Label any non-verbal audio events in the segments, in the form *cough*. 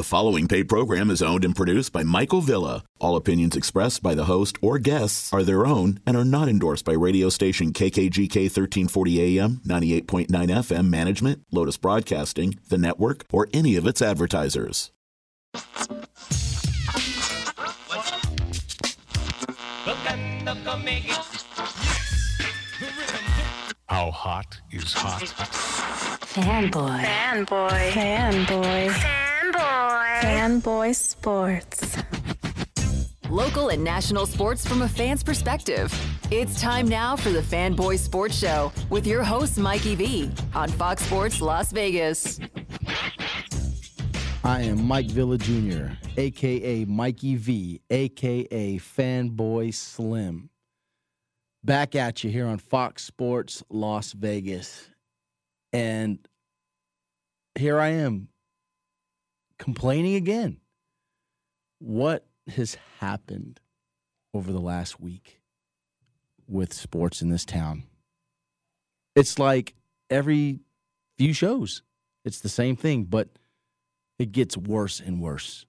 The following paid program is owned and produced by Michael Villa. All opinions expressed by the host or guests are their own and are not endorsed by radio station KKGK 1340 AM, 98.9 FM management, Lotus Broadcasting, the network, or any of its advertisers. How hot is hot? Fanboy. Fanboy. Fanboy. Fanboy. Fanboy Sports. Local and national sports from a fan's perspective. It's time now for the Fanboy Sports Show with your host, Mikey V, on Fox Sports Las Vegas. I am Mike Villa Jr., aka Mikey V, aka Fanboy Slim. Back at you here on Fox Sports Las Vegas. And here I am complaining again. What has happened over the last week with sports in this town? It's like every few shows, it's the same thing, but it gets worse and worse.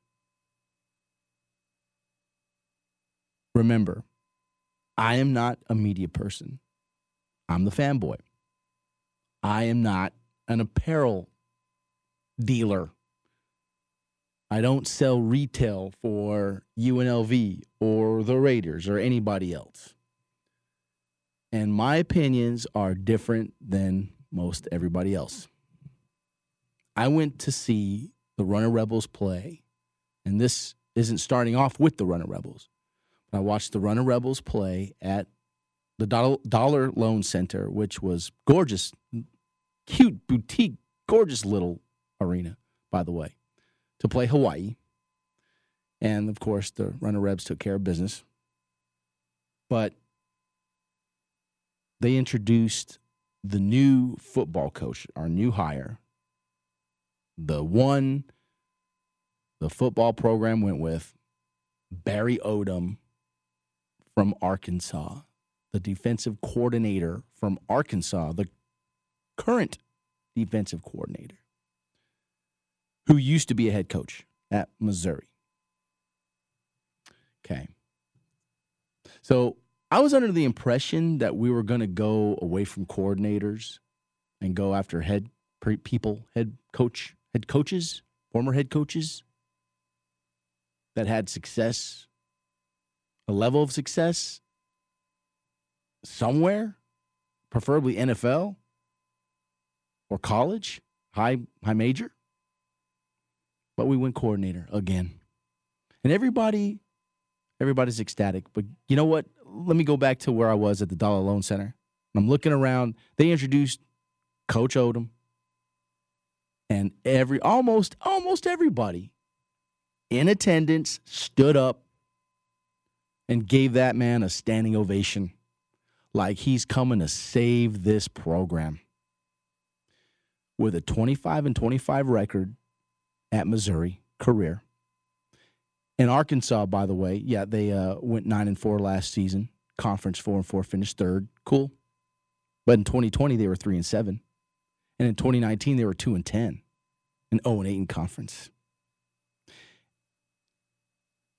Remember, I am not a media person. I'm the fanboy. I am not an apparel dealer. I don't sell retail for UNLV or the Raiders or anybody else. And my opinions are different than most everybody else. I went to see the Runnin' Rebels play, and this isn't starting off with the Runnin' Rebels. I watched the Runnin' Rebels play at the Dollar Loan Center, which was gorgeous, cute, boutique, gorgeous little arena, by the way, to play Hawaii. And of course, the Runnin' Rebs took care of business. But they introduced the new football coach, our new hire, the one the football program went with, Barry Odom from Arkansas, the defensive coordinator from Arkansas, the current defensive coordinator, who used to be a head coach at Missouri. Okay. So I was under the impression that we were going to go away from coordinators and go after head people, head coach, head coaches, former head coaches that had success a level of success somewhere, preferably NFL or college, high high major. But we went coordinator again. And everybody everybody's ecstatic. But you know what? Let me go back to where I was at the Dollar Loan Center. I'm looking around. They introduced Coach Odom. And every almost almost everybody in attendance stood up and gave that man a standing ovation like he's coming to save this program. With a 25 and 25 record at Missouri career. In Arkansas, by the way, yeah, they uh, went 9 and 4 last season. Conference 4 and 4 finished third. Cool. But in 2020 they were 3 and 7. And in 2019 they were 2 and 10 and 0 and 8 in conference.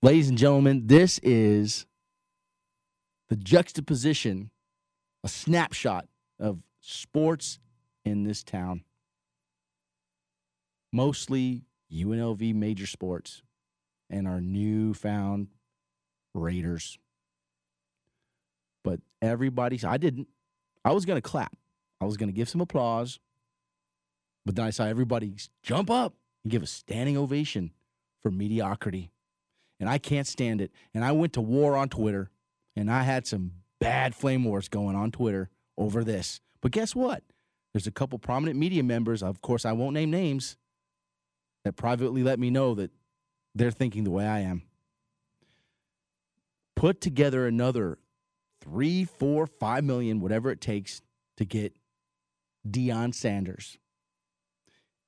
Ladies and gentlemen, this is the juxtaposition, a snapshot of sports in this town. Mostly UNLV major sports and our newfound Raiders. But everybody, I didn't. I was going to clap. I was going to give some applause. But then I saw everybody jump up and give a standing ovation for mediocrity and I can't stand it. And I went to war on Twitter, and I had some bad flame wars going on Twitter over this. But guess what? There's a couple prominent media members, of course, I won't name names, that privately let me know that they're thinking the way I am. Put together another three, four, five million, whatever it takes to get Deion Sanders.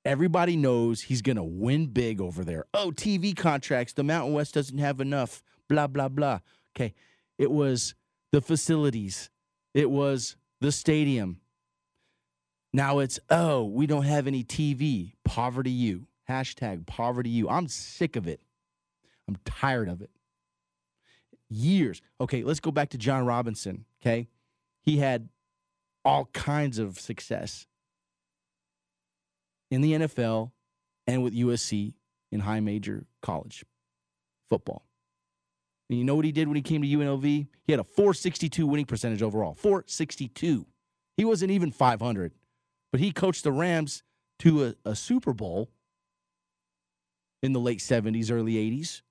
Everybody knows he's going to win big over there. Oh, TV contracts. The Mountain West doesn't have enough. Blah, blah, blah. Okay. It was the facilities, it was the stadium. Now it's, oh, we don't have any TV. Poverty you. Hashtag poverty you. I'm sick of it. I'm tired of it. Years. Okay, let's go back to John Robinson. Okay. He had all kinds of success in the NFL and with USC in high major college football. And you know what he did when he came to UNLV? He had a 462 winning percentage overall. 462. He wasn't even 500, but he coached the Rams to a, a Super Bowl in the late 70s, early 80s.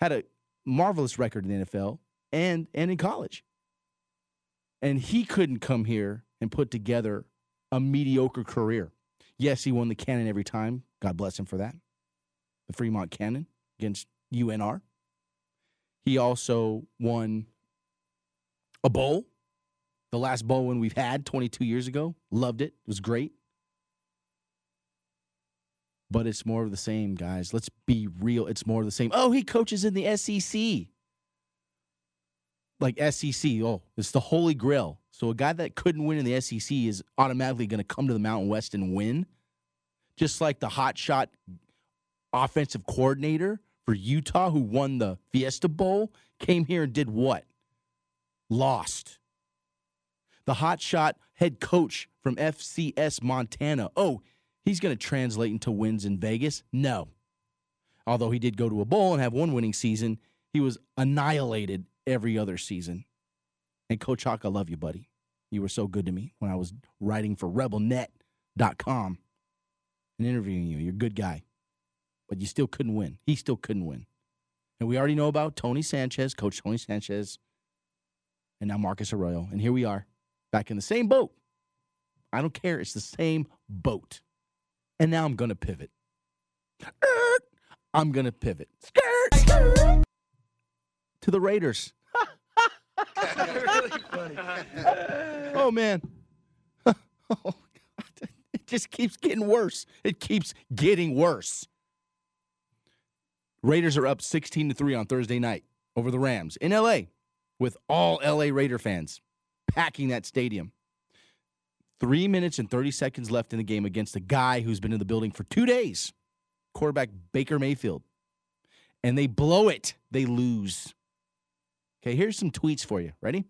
Had a marvelous record in the NFL and, and in college. And he couldn't come here and put together a mediocre career. Yes, he won the Cannon every time. God bless him for that. The Fremont Cannon against UNR. He also won a bowl, the last bowl one we've had 22 years ago. Loved it. It was great. But it's more of the same, guys. Let's be real. It's more of the same. Oh, he coaches in the SEC. Like SEC. Oh, it's the holy grail. So a guy that couldn't win in the SEC is automatically going to come to the Mountain West and win. Just like the hotshot offensive coordinator for Utah who won the Fiesta Bowl came here and did what? Lost. The hotshot head coach from FCS Montana. Oh, he's going to translate into wins in Vegas? No. Although he did go to a bowl and have one winning season, he was annihilated every other season. And Coach Hauck, I love you, buddy. You were so good to me when I was writing for rebelnet.com and interviewing you. You're a good guy but you still couldn't win. He still couldn't win. And we already know about Tony Sanchez, Coach Tony Sanchez, and now Marcus Arroyo. And here we are, back in the same boat. I don't care. It's the same boat. And now I'm going to pivot. I'm going to pivot. Skirt, skirt. To the Raiders. *laughs* oh, man. *laughs* oh, it just keeps getting worse. It keeps getting worse. Raiders are up 16 to 3 on Thursday night over the Rams in LA with all LA Raider fans packing that stadium. 3 minutes and 30 seconds left in the game against a guy who's been in the building for 2 days. Quarterback Baker Mayfield. And they blow it. They lose. Okay, here's some tweets for you. Ready?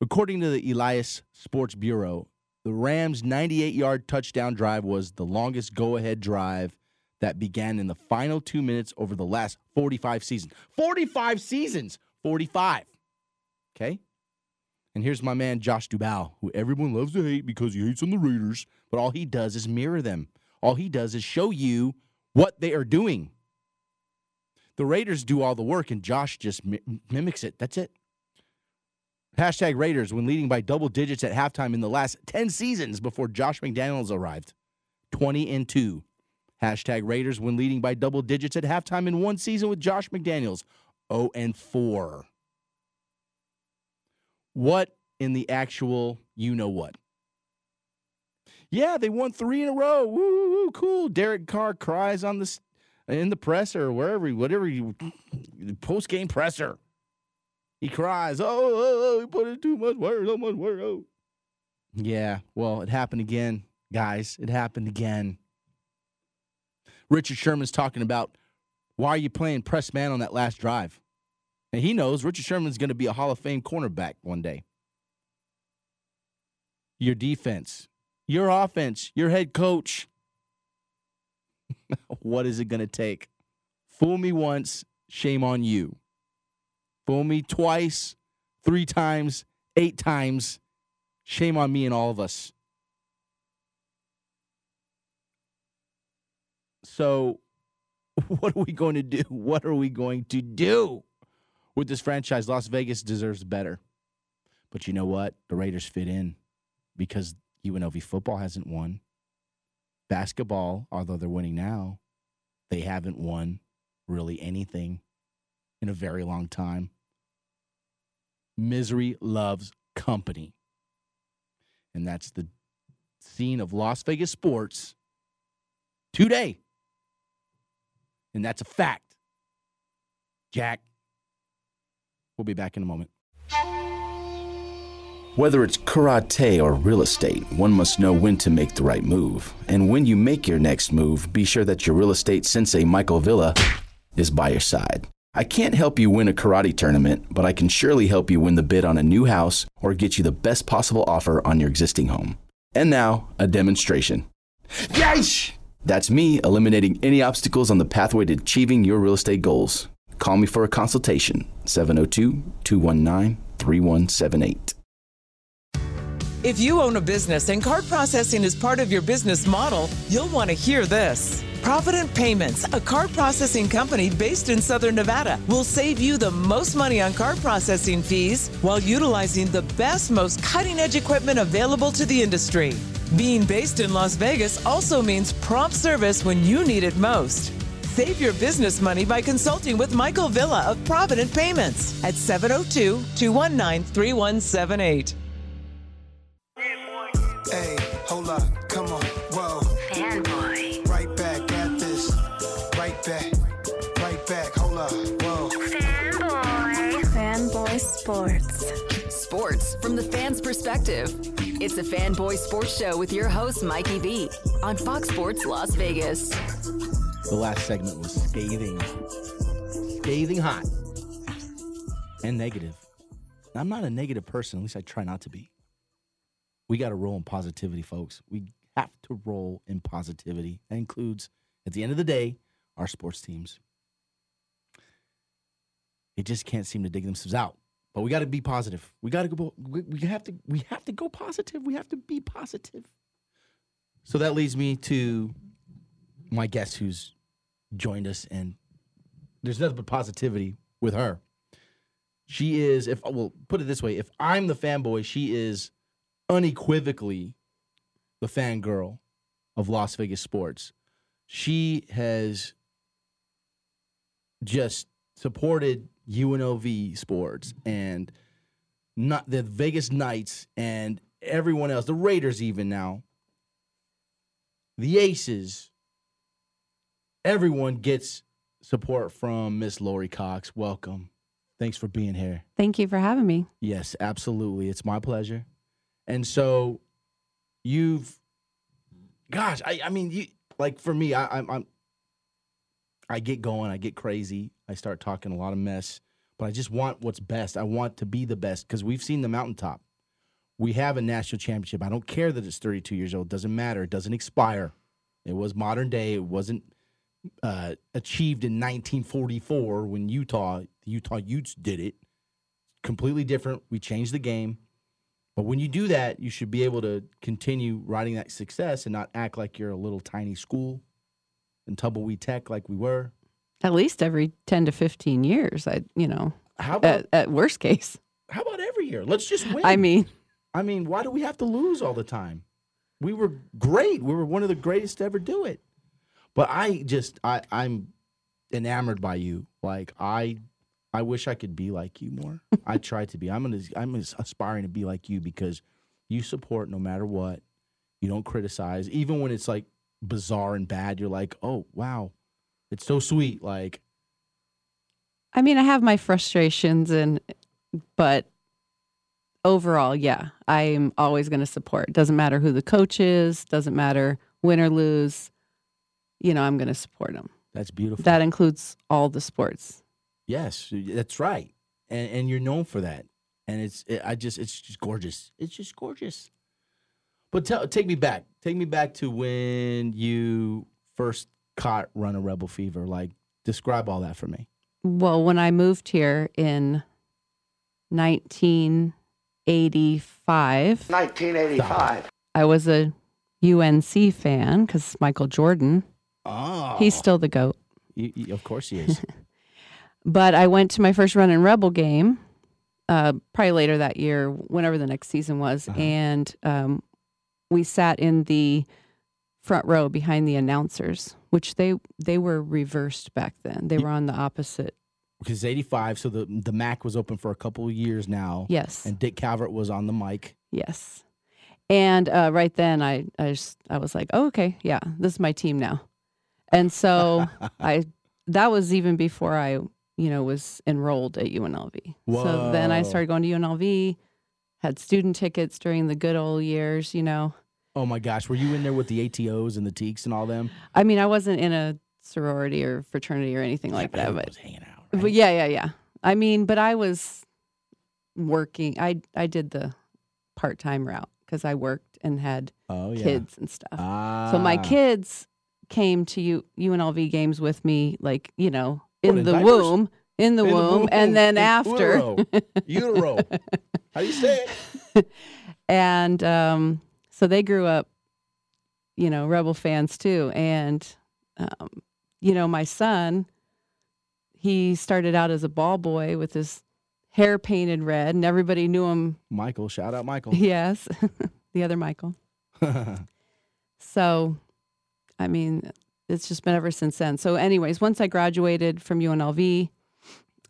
According to the Elias Sports Bureau, the Rams' 98 yard touchdown drive was the longest go ahead drive that began in the final two minutes over the last 45 seasons. 45 seasons! 45. Okay? And here's my man, Josh Dubow, who everyone loves to hate because he hates on the Raiders, but all he does is mirror them. All he does is show you what they are doing. The Raiders do all the work, and Josh just mimics it. That's it. Hashtag Raiders when leading by double digits at halftime in the last 10 seasons before Josh McDaniels arrived. 20 and 2. Hashtag Raiders when leading by double digits at halftime in one season with Josh McDaniels. 0 and 4. What in the actual you know what? Yeah, they won three in a row. Woo, woo, cool. Derek Carr cries on the in the presser or wherever, whatever you post game presser. He cries, "Oh, oh, oh, he put in too much work, so much work." Oh. Yeah, well, it happened again, guys. It happened again. Richard Sherman's talking about why are you playing press man on that last drive? And he knows Richard Sherman's going to be a Hall of Fame cornerback one day. Your defense, your offense, your head coach. *laughs* what is it going to take? Fool me once, shame on you. Fool me twice, three times, eight times, shame on me and all of us. So, *laughs* what are we going to do? What are we going to do with this franchise? Las Vegas deserves better. But you know what? The Raiders fit in because UNLV football hasn't won. Basketball, although they're winning now, they haven't won really anything in a very long time. Misery loves company. And that's the scene of Las Vegas sports today. And that's a fact. Jack, we'll be back in a moment. Whether it's karate or real estate, one must know when to make the right move. And when you make your next move, be sure that your real estate sensei, Michael Villa, is by your side. I can't help you win a karate tournament, but I can surely help you win the bid on a new house or get you the best possible offer on your existing home. And now, a demonstration. Yes! That's me eliminating any obstacles on the pathway to achieving your real estate goals. Call me for a consultation 702 219 3178. If you own a business and card processing is part of your business model, you'll want to hear this. Provident Payments, a card processing company based in Southern Nevada, will save you the most money on card processing fees while utilizing the best, most cutting edge equipment available to the industry. Being based in Las Vegas also means prompt service when you need it most. Save your business money by consulting with Michael Villa of Provident Payments at 702 219 3178. Hey, hold up, come on, whoa. Fanboy. Right back at this. Right back, right back, hold up, whoa. Fanboy. Fanboy Sports. Sports from the fans' perspective. It's a Fanboy Sports Show with your host, Mikey V, on Fox Sports Las Vegas. The last segment was scathing, scathing hot, and negative. I'm not a negative person. At least I try not to be. We got to roll in positivity, folks. We have to roll in positivity. That includes, at the end of the day, our sports teams. They just can't seem to dig themselves out. But we got to be positive. We got to go. We, have to. We have to go positive. We have to be positive. So that leads me to my guest who's joined us, and there's nothing but positivity with her. She is, if well, put it this way: if I'm the fanboy, she is unequivocally the fangirl of Las Vegas sports. She has just supported UNLV sports and not the Vegas Knights and everyone else, the Raiders even now, the Aces. Everyone gets support from Miss Lori Cox. Welcome. Thanks for being here. Thank you for having me. Yes, absolutely. It's my pleasure. And so you've gosh, I, I mean you like for me, I, I'm I'm I get going, I get crazy, I start talking a lot of mess, but I just want what's best. I want to be the best because we've seen the mountaintop. We have a national championship. I don't care that it's 32 years old. Doesn't matter. It doesn't expire. It was modern day. It wasn't uh, achieved in 1944 when Utah, the Utah Utes did it. Completely different. We changed the game. But when you do that, you should be able to continue riding that success and not act like you're a little tiny school in Tumbleweed Tech like we were. At least every 10 to 15 years, I, you know, How about at, at worst case. how about every year? Let's just win. I mean, I mean, why do we have to lose all the time? We were great. We were one of the greatest to ever do it. But I just I I'm enamored by you. Like I I wish I could be like you more. *laughs* I try to be. I'm gonna I'm aspiring to be like you because you support no matter what. You don't criticize, even when it's like bizarre and bad. You're like, oh wow, it's so sweet. Like I mean, I have my frustrations and, but overall, yeah, I'm always going to support. Doesn't matter who the coach is, doesn't matter win or lose. You know, I'm going to support them. that's beautiful. That includes all the sports. Yes, that's right, and and you're known for that. And it's it, I just it's just gorgeous. It's just gorgeous. But tell, take me back. Take me back to when you first caught Runnin' Rebel Fever. Like describe all that for me. Well, when I moved here in 1985, 1985. I was a UNC fan because Michael Jordan, Oh, he's still the GOAT. You- you- of course he is. *laughs* But I went to my first Runnin' Rebel game, uh, probably later that year, whenever the next season was, Uh-huh. and um, we sat in the front row behind the announcers, which they they were reversed back then. They were on the opposite. Because eighty five, so the the MAC was open for a couple of years now. Yes, And Dick Calvert was on the mic. yes. And uh, right then, I I just I was like, oh, okay, yeah, this is my team now. And so I that was even before I you know was enrolled at UNLV. So then I started going to UNLV, had student tickets during the good old years, you know. Oh my gosh, were you in there with the ATOs and the Tekes and all them? I mean, I wasn't in a sorority or fraternity or anything like that, but hanging out. But yeah, yeah, yeah. I mean, but I was working. I I did the part time route because I worked and had Oh yeah. kids and stuff. Ah. So my kids came to you UNLV games with me, like you know, in in the diapers? womb, in the In the womb, womb, and then after, utero. *laughs* Utero. How do you say it? *laughs* and um, so they grew up, you know, rebel fans too. And um, you know, my son, he started out as a ball boy with his hair painted red, and everybody knew him. Michael, shout out Michael. Yes, *laughs* the other Michael. So, I mean, it's just been ever since then. So, anyways, once I graduated from UNLV,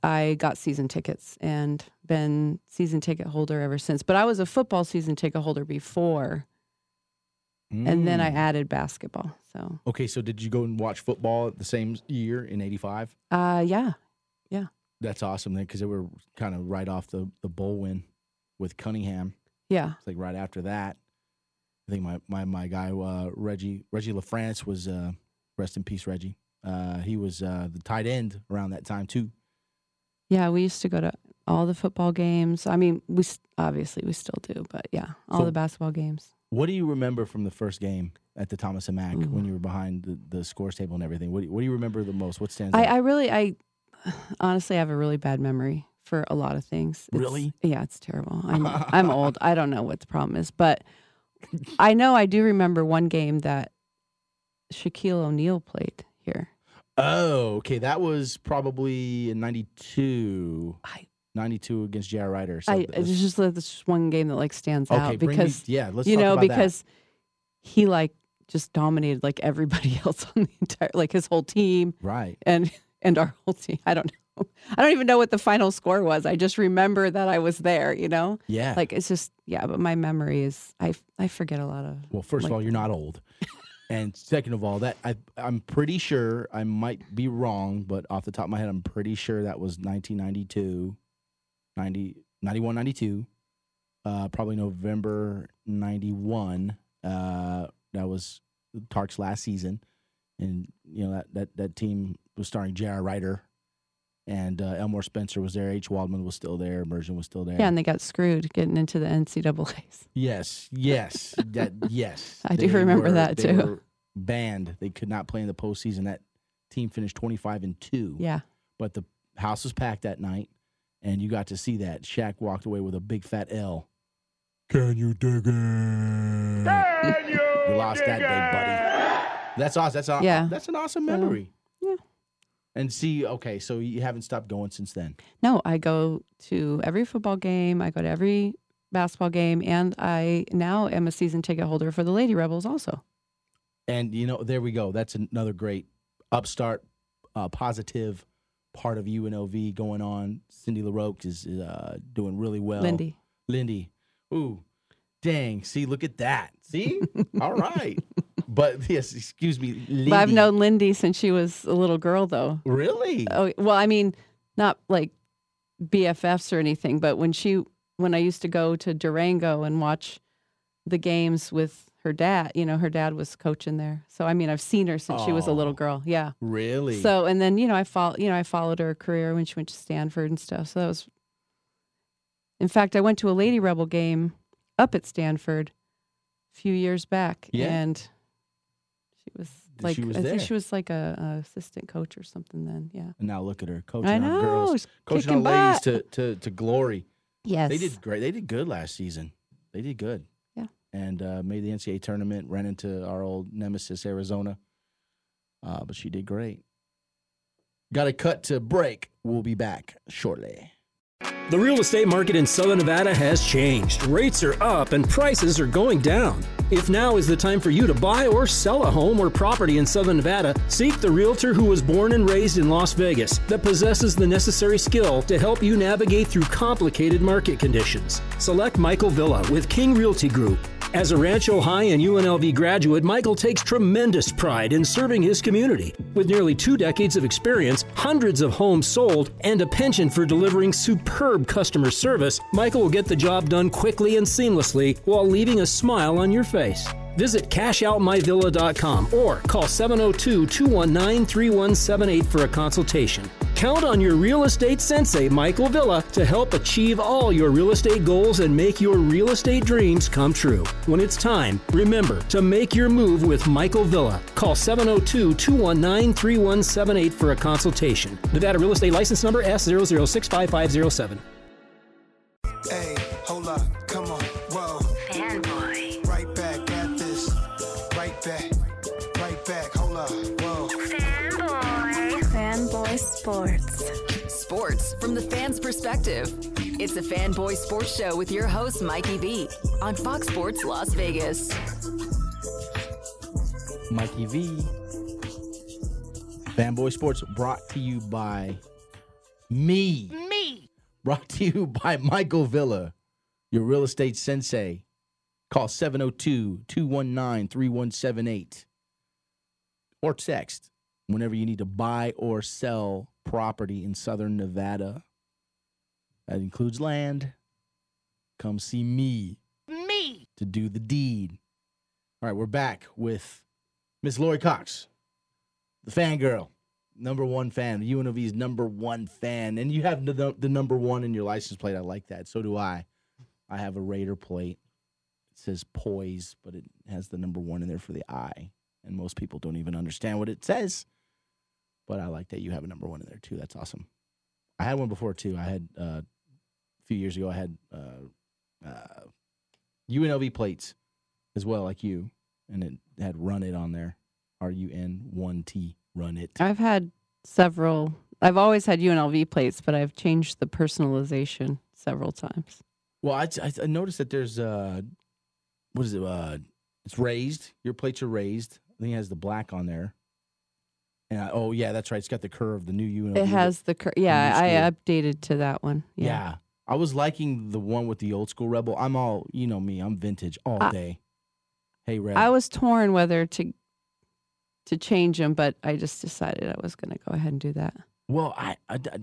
I got season tickets and been season ticket holder ever since. But I was a football season ticket holder before, and then I Mm. added basketball. So, Okay, so did you go and watch football the same year in '85? uh, yeah, yeah, That's awesome then, because they were kind of right off the the bowl win with Cunningham. yeah, It's like right after that. I think my my my guy uh, Reggie Reggie LaFrance was uh, rest in peace Reggie. Uh, he was uh, the tight end around that time too. yeah. We used to go to all the football games. I mean, we obviously we still do, but yeah, all So- the basketball games. What do you remember from the first game at the Thomas and Mack Ooh. when you were behind the, the scores table and everything? What do you, what do you remember the most? What stands I, out? I really, I honestly have a really bad memory for a lot of things. It's- Really? Yeah, it's terrible. I'm *laughs* I'm old. I don't know what the problem is, but I know I do remember one game that Shaquille O'Neal played here. oh, okay. That was probably in '92. I- '92 against J.R. Rider. So I it's just like this one game that like stands okay, out bring me- because yeah, let's you know about that. because he like just dominated like everybody *laughs* else on the entire like his whole team right. and and our whole team. I don't know. *laughs* I don't even know what the final score was. I just remember that I was there. You know. Yeah. like it's just yeah but my memory is i i forget a lot of Well, first of all, you're not old, and second of all, that I I'm pretty sure I might be wrong, but off the top of my head, I'm pretty sure that was 1992, 90, 91, 92, uh, probably November 91. Uh, that was Tark's last season, and you know that that that team was starring J.R. Rider. And uh, Elmore Spencer was there. H. Waldman was still there. Immersion was still there. yeah and they got screwed getting into the ncaa's Yes, yes, that yes. *laughs* I do remember that, they too. were banned. They could not play in the postseason. That team finished twenty five and two. yeah But the house was packed that night, and you got to see that. Shaq walked away with a big fat L. Can you dig it? *laughs* you lost that day, buddy. *laughs* That's awesome. That's aw- Yeah. That's an awesome So, memory. yeah. And see, okay, so you haven't stopped going since then. no i go to every football game i go to every basketball game and i now am a season ticket holder for the lady rebels also And you know, there we go. That's another great upstart, uh, positive part of UNLV going on. Cindy La Rocque is uh, doing really well. lindy Lindy. Ooh, dang. See, look at that. See? *laughs* All right. But *laughs* yes, excuse me. Lindy. i've known lindy since she was a little girl though Really? oh well i mean not like bffs or anything but when she when i used to go to durango and watch the games with her dad you know her dad was coaching there so i mean i've seen her since she was a little Oh. girl yeah Really? So and then you know I follow you know I followed her career when she went to Stanford and stuff. So that was. In fact, I went to a Lady Rebel game up at Stanford a few years back, Yeah. and she was like She was I there. think she was like a, a assistant coach or something. Then yeah, and now look at her coaching I our girls, she's coaching our kicking ladies butt. to, to, to glory. yes, They did great. They did good last season. They did good. Yeah. And uh, made the NCAA tournament, ran into our old nemesis, Arizona. Uh, but she did great. Got to cut to break. We'll be back shortly. The real estate market in Southern Nevada has changed. Rates are up and prices are going down. If now is the time for you to buy or sell a home or property in Southern Nevada, seek the realtor who was born and raised in Las Vegas that possesses the necessary skill to help you navigate through complicated market conditions. Select Michael Villa with King Realty Group. As a Rancho High and UNLV graduate, Michael takes tremendous pride in serving his community. With nearly two decades of experience, hundreds of homes sold, and a penchant for delivering superb customer service, Michael will get the job done quickly and seamlessly while leaving a smile on your face. Visit cashoutmyvilla.com or call 702 219 3178 for a consultation. Count on your real estate sensei, Michael Villa, to help achieve all your real estate goals and make your real estate dreams come true. When it's time, remember to make your move with Michael Villa. Call 702 219 3178 for a consultation. Nevada Real Estate License Number S0065507. From the fans' perspective. It's the Fanboy Sports Show with your host, Mikey V, on Fox Sports Las Vegas. Mikey V. Fanboy Sports brought to you by me. Me. Brought to you by Michael Villa, your real estate sensei. Call 702 219 3178 or text whenever you need to buy or sell property in southern Nevada. That includes land. Come see me Me. to do the deed. All right, we're back with Miss Lori Cox, the fangirl, number one fan, UNLV's number one fan. And you have the, the number one in your license plate. I like that. So do I. I have a Raider plate. It says poise, but it has the number one in there for the I. And most people don't even understand what it says. But I like that you have a number one in there too. That's awesome. I had one before too. I had uh, a few years ago. I had uh, uh, UNLV plates as well, like you, and it had "Run It" on there. R U N one T. Run it. I've had several. I've always had UNLV plates, but I've changed the personalization several times. Well, I, I, I noticed that there's uh, what is it? Uh, it's raised. Your plates are raised. I think it has the black on there. Oh yeah, that's right. It's got the curve. The new UNLV. It has the curve. yeah. I updated to that one. Yeah. Yeah. I was liking the one with the old school rebel. I'm all you know me. I'm vintage all I- day. Hey, Red. I was torn whether to to change them, but I just decided I was going to go ahead and do that. Well, I, I- I-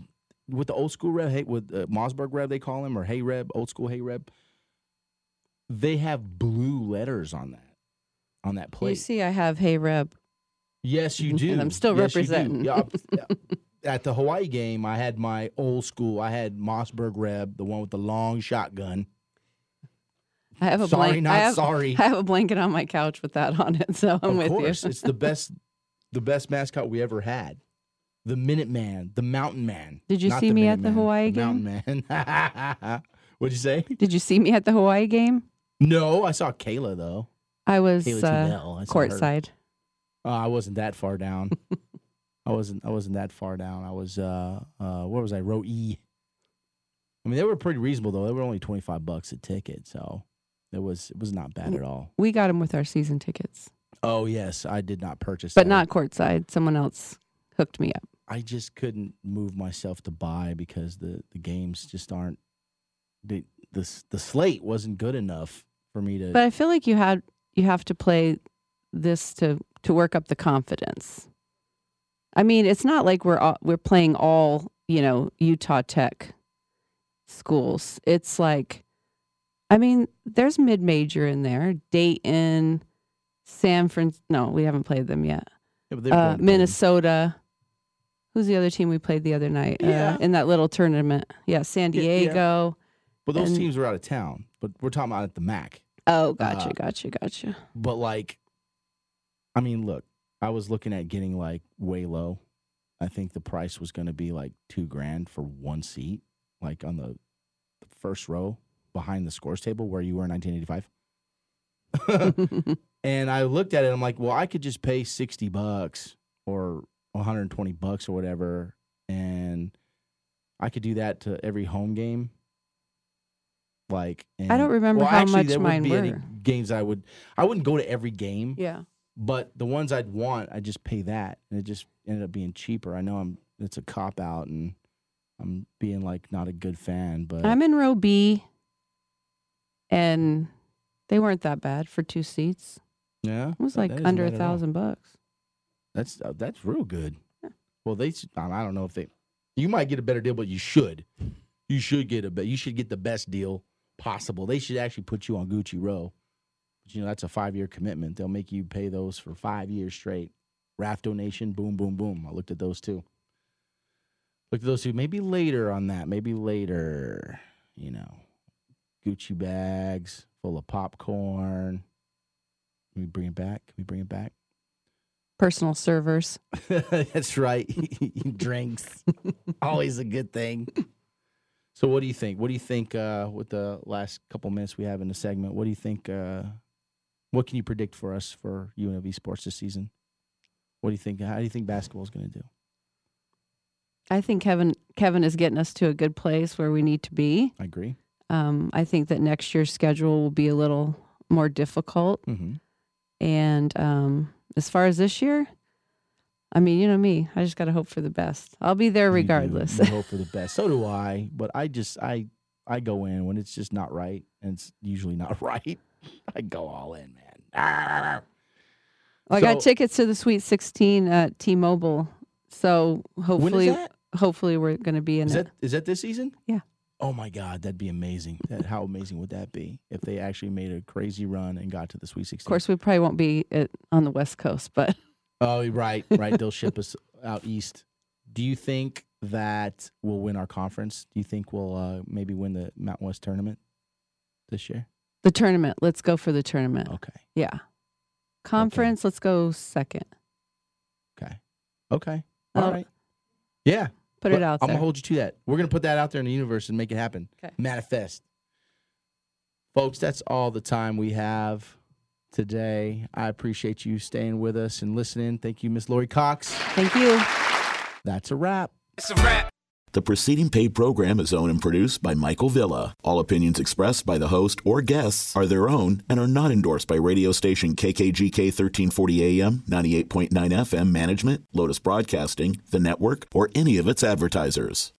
with the old school Reb, hey, with uh, Mossberg Reb, they call him, or Hey Reb, old school Hey Reb. They have blue letters on that, on that plate. You see, I have Hey Reb. Yes, you And do. I'm still Yes, representing. Yeah. *laughs* At the Hawaii game, I had my old school. I had Mossberg Reb, the one with the long shotgun. I have a Sorry, blanket. not I have, sorry. I have a blanket on my couch with that on it, *laughs* so I'm of with course, you. it's the best, the best mascot we ever had. The Minuteman, the Mountain Man. Did you see me at the Hawaii the game? Mountain Man. *laughs* What'd you say? Did you see me at the Hawaii game? No, I saw Kayla though. I was Kayla uh, Tudell, I saw her. courtside. Uh, I wasn't that far down. *laughs* I wasn't. I wasn't that far down. I was. Uh, uh, where was I? Row E. I mean, they were pretty reasonable though. They were only twenty five bucks a ticket, so it was. It was not bad at all. We got them with our season tickets, Oh yes, I did not purchase, but that. not courtside. Someone else hooked me up. I just couldn't move myself to buy because the the games just aren't. The the the slate wasn't good enough for me to. But I feel like you had you have to play this to to work up the confidence. I mean, it's not like we're all, we're playing all you know Utah Tech schools. It's like, I mean, there's mid major in there, Dayton, San Fran. No, we haven't played them yet. Yeah, but they were Uh, going to play. Minnesota. Who's the other team we played the other night Yeah. uh, in that little tournament? Yeah, San Yeah, yeah. Diego. But those and- teams were out of town. But we're talking about at the MAC. Oh, gotcha, Uh, gotcha, gotcha. But like, I mean, look, I was looking at getting like way low. I think the price was going to be like two grand for one seat, like on the, the first row behind the scores table where you were in 1985. *laughs* and I looked at it. I'm like, well, I could just pay 60 bucks or 120 bucks or whatever, and I could do that to every home game. Like, I don't remember well, how actually, much there mine wouldn't be any games I would. I wouldn't go to every game. Yeah. But the ones I'd want, I just pay that, and it just ended up being cheaper. I know I'm it's a cop out, and I'm being like not a good fan, but I'm in row B, and They weren't that bad for two seats. Yeah, It was like under a bad at all. thousand bucks. That's uh, that's real good. Well, they I don't know if they. You might get a better deal, but you should. You should get a. You should get the best deal possible. They should actually put you on Gucci Row. You know that's a five year commitment. They'll make you pay those for five years straight. Raft donation, boom, boom, boom. I looked at those two. Looked at those two. Maybe later on that. Maybe later. You know, Gucci bags full of popcorn. Can we bring it back? Can we bring it back? Personal servers. *laughs* That's right. *laughs* Drinks. Always a good thing. So what do you think? What do you think uh, with the last couple minutes we have in the segment? What do you think uh, what can you predict for us for UNLV sports this season? What do you think? How do you think basketball is going to do? I think Kevin Kevin is getting us to a good place where we need to be. I agree. Um, I think that next year's schedule will be a little more difficult. Mm-hmm. And um, as far as this year, I mean, you know me, I just got to hope for the best. I'll be there regardless. You hope *laughs* for the best. So do I. But I just I I go in when it's just not right, and it's usually not *laughs* right. I go all in, man. Ah. Well, I got tickets to the Sweet 16 at T-Mobile, so hopefully, hopefully we're going to be in Is it. that is that this season? Yeah. Oh my God, that'd be amazing. That, how amazing would that be if they actually made a crazy run and got to the Sweet 16? Of course, we probably won't be at, on the West Coast, but *laughs* Oh, right, right. They'll ship *laughs* us out east. Do you think that we'll win our conference? Do you think we'll uh, maybe win the Mountain West tournament this year? The tournament. Let's go for the tournament. Okay, Yeah. Conference. Let's go second. okay, okay. All I'll right. Yeah. Put it But out I'm there. gonna hold you to that. We're gonna put that out there in the universe and make it happen. Okay. Manifest. Folks, that's all the time we have today. I appreciate you staying with us and listening. Thank you, Miss Lori Cox. Thank you. That's a wrap. It's a wrap. The preceding paid program is owned and produced by Michael Villa. All opinions expressed by the host or guests are their own and are not endorsed by radio station KKGK 1340 AM, 98.9 FM management, Lotus Broadcasting, the network, or any of its advertisers.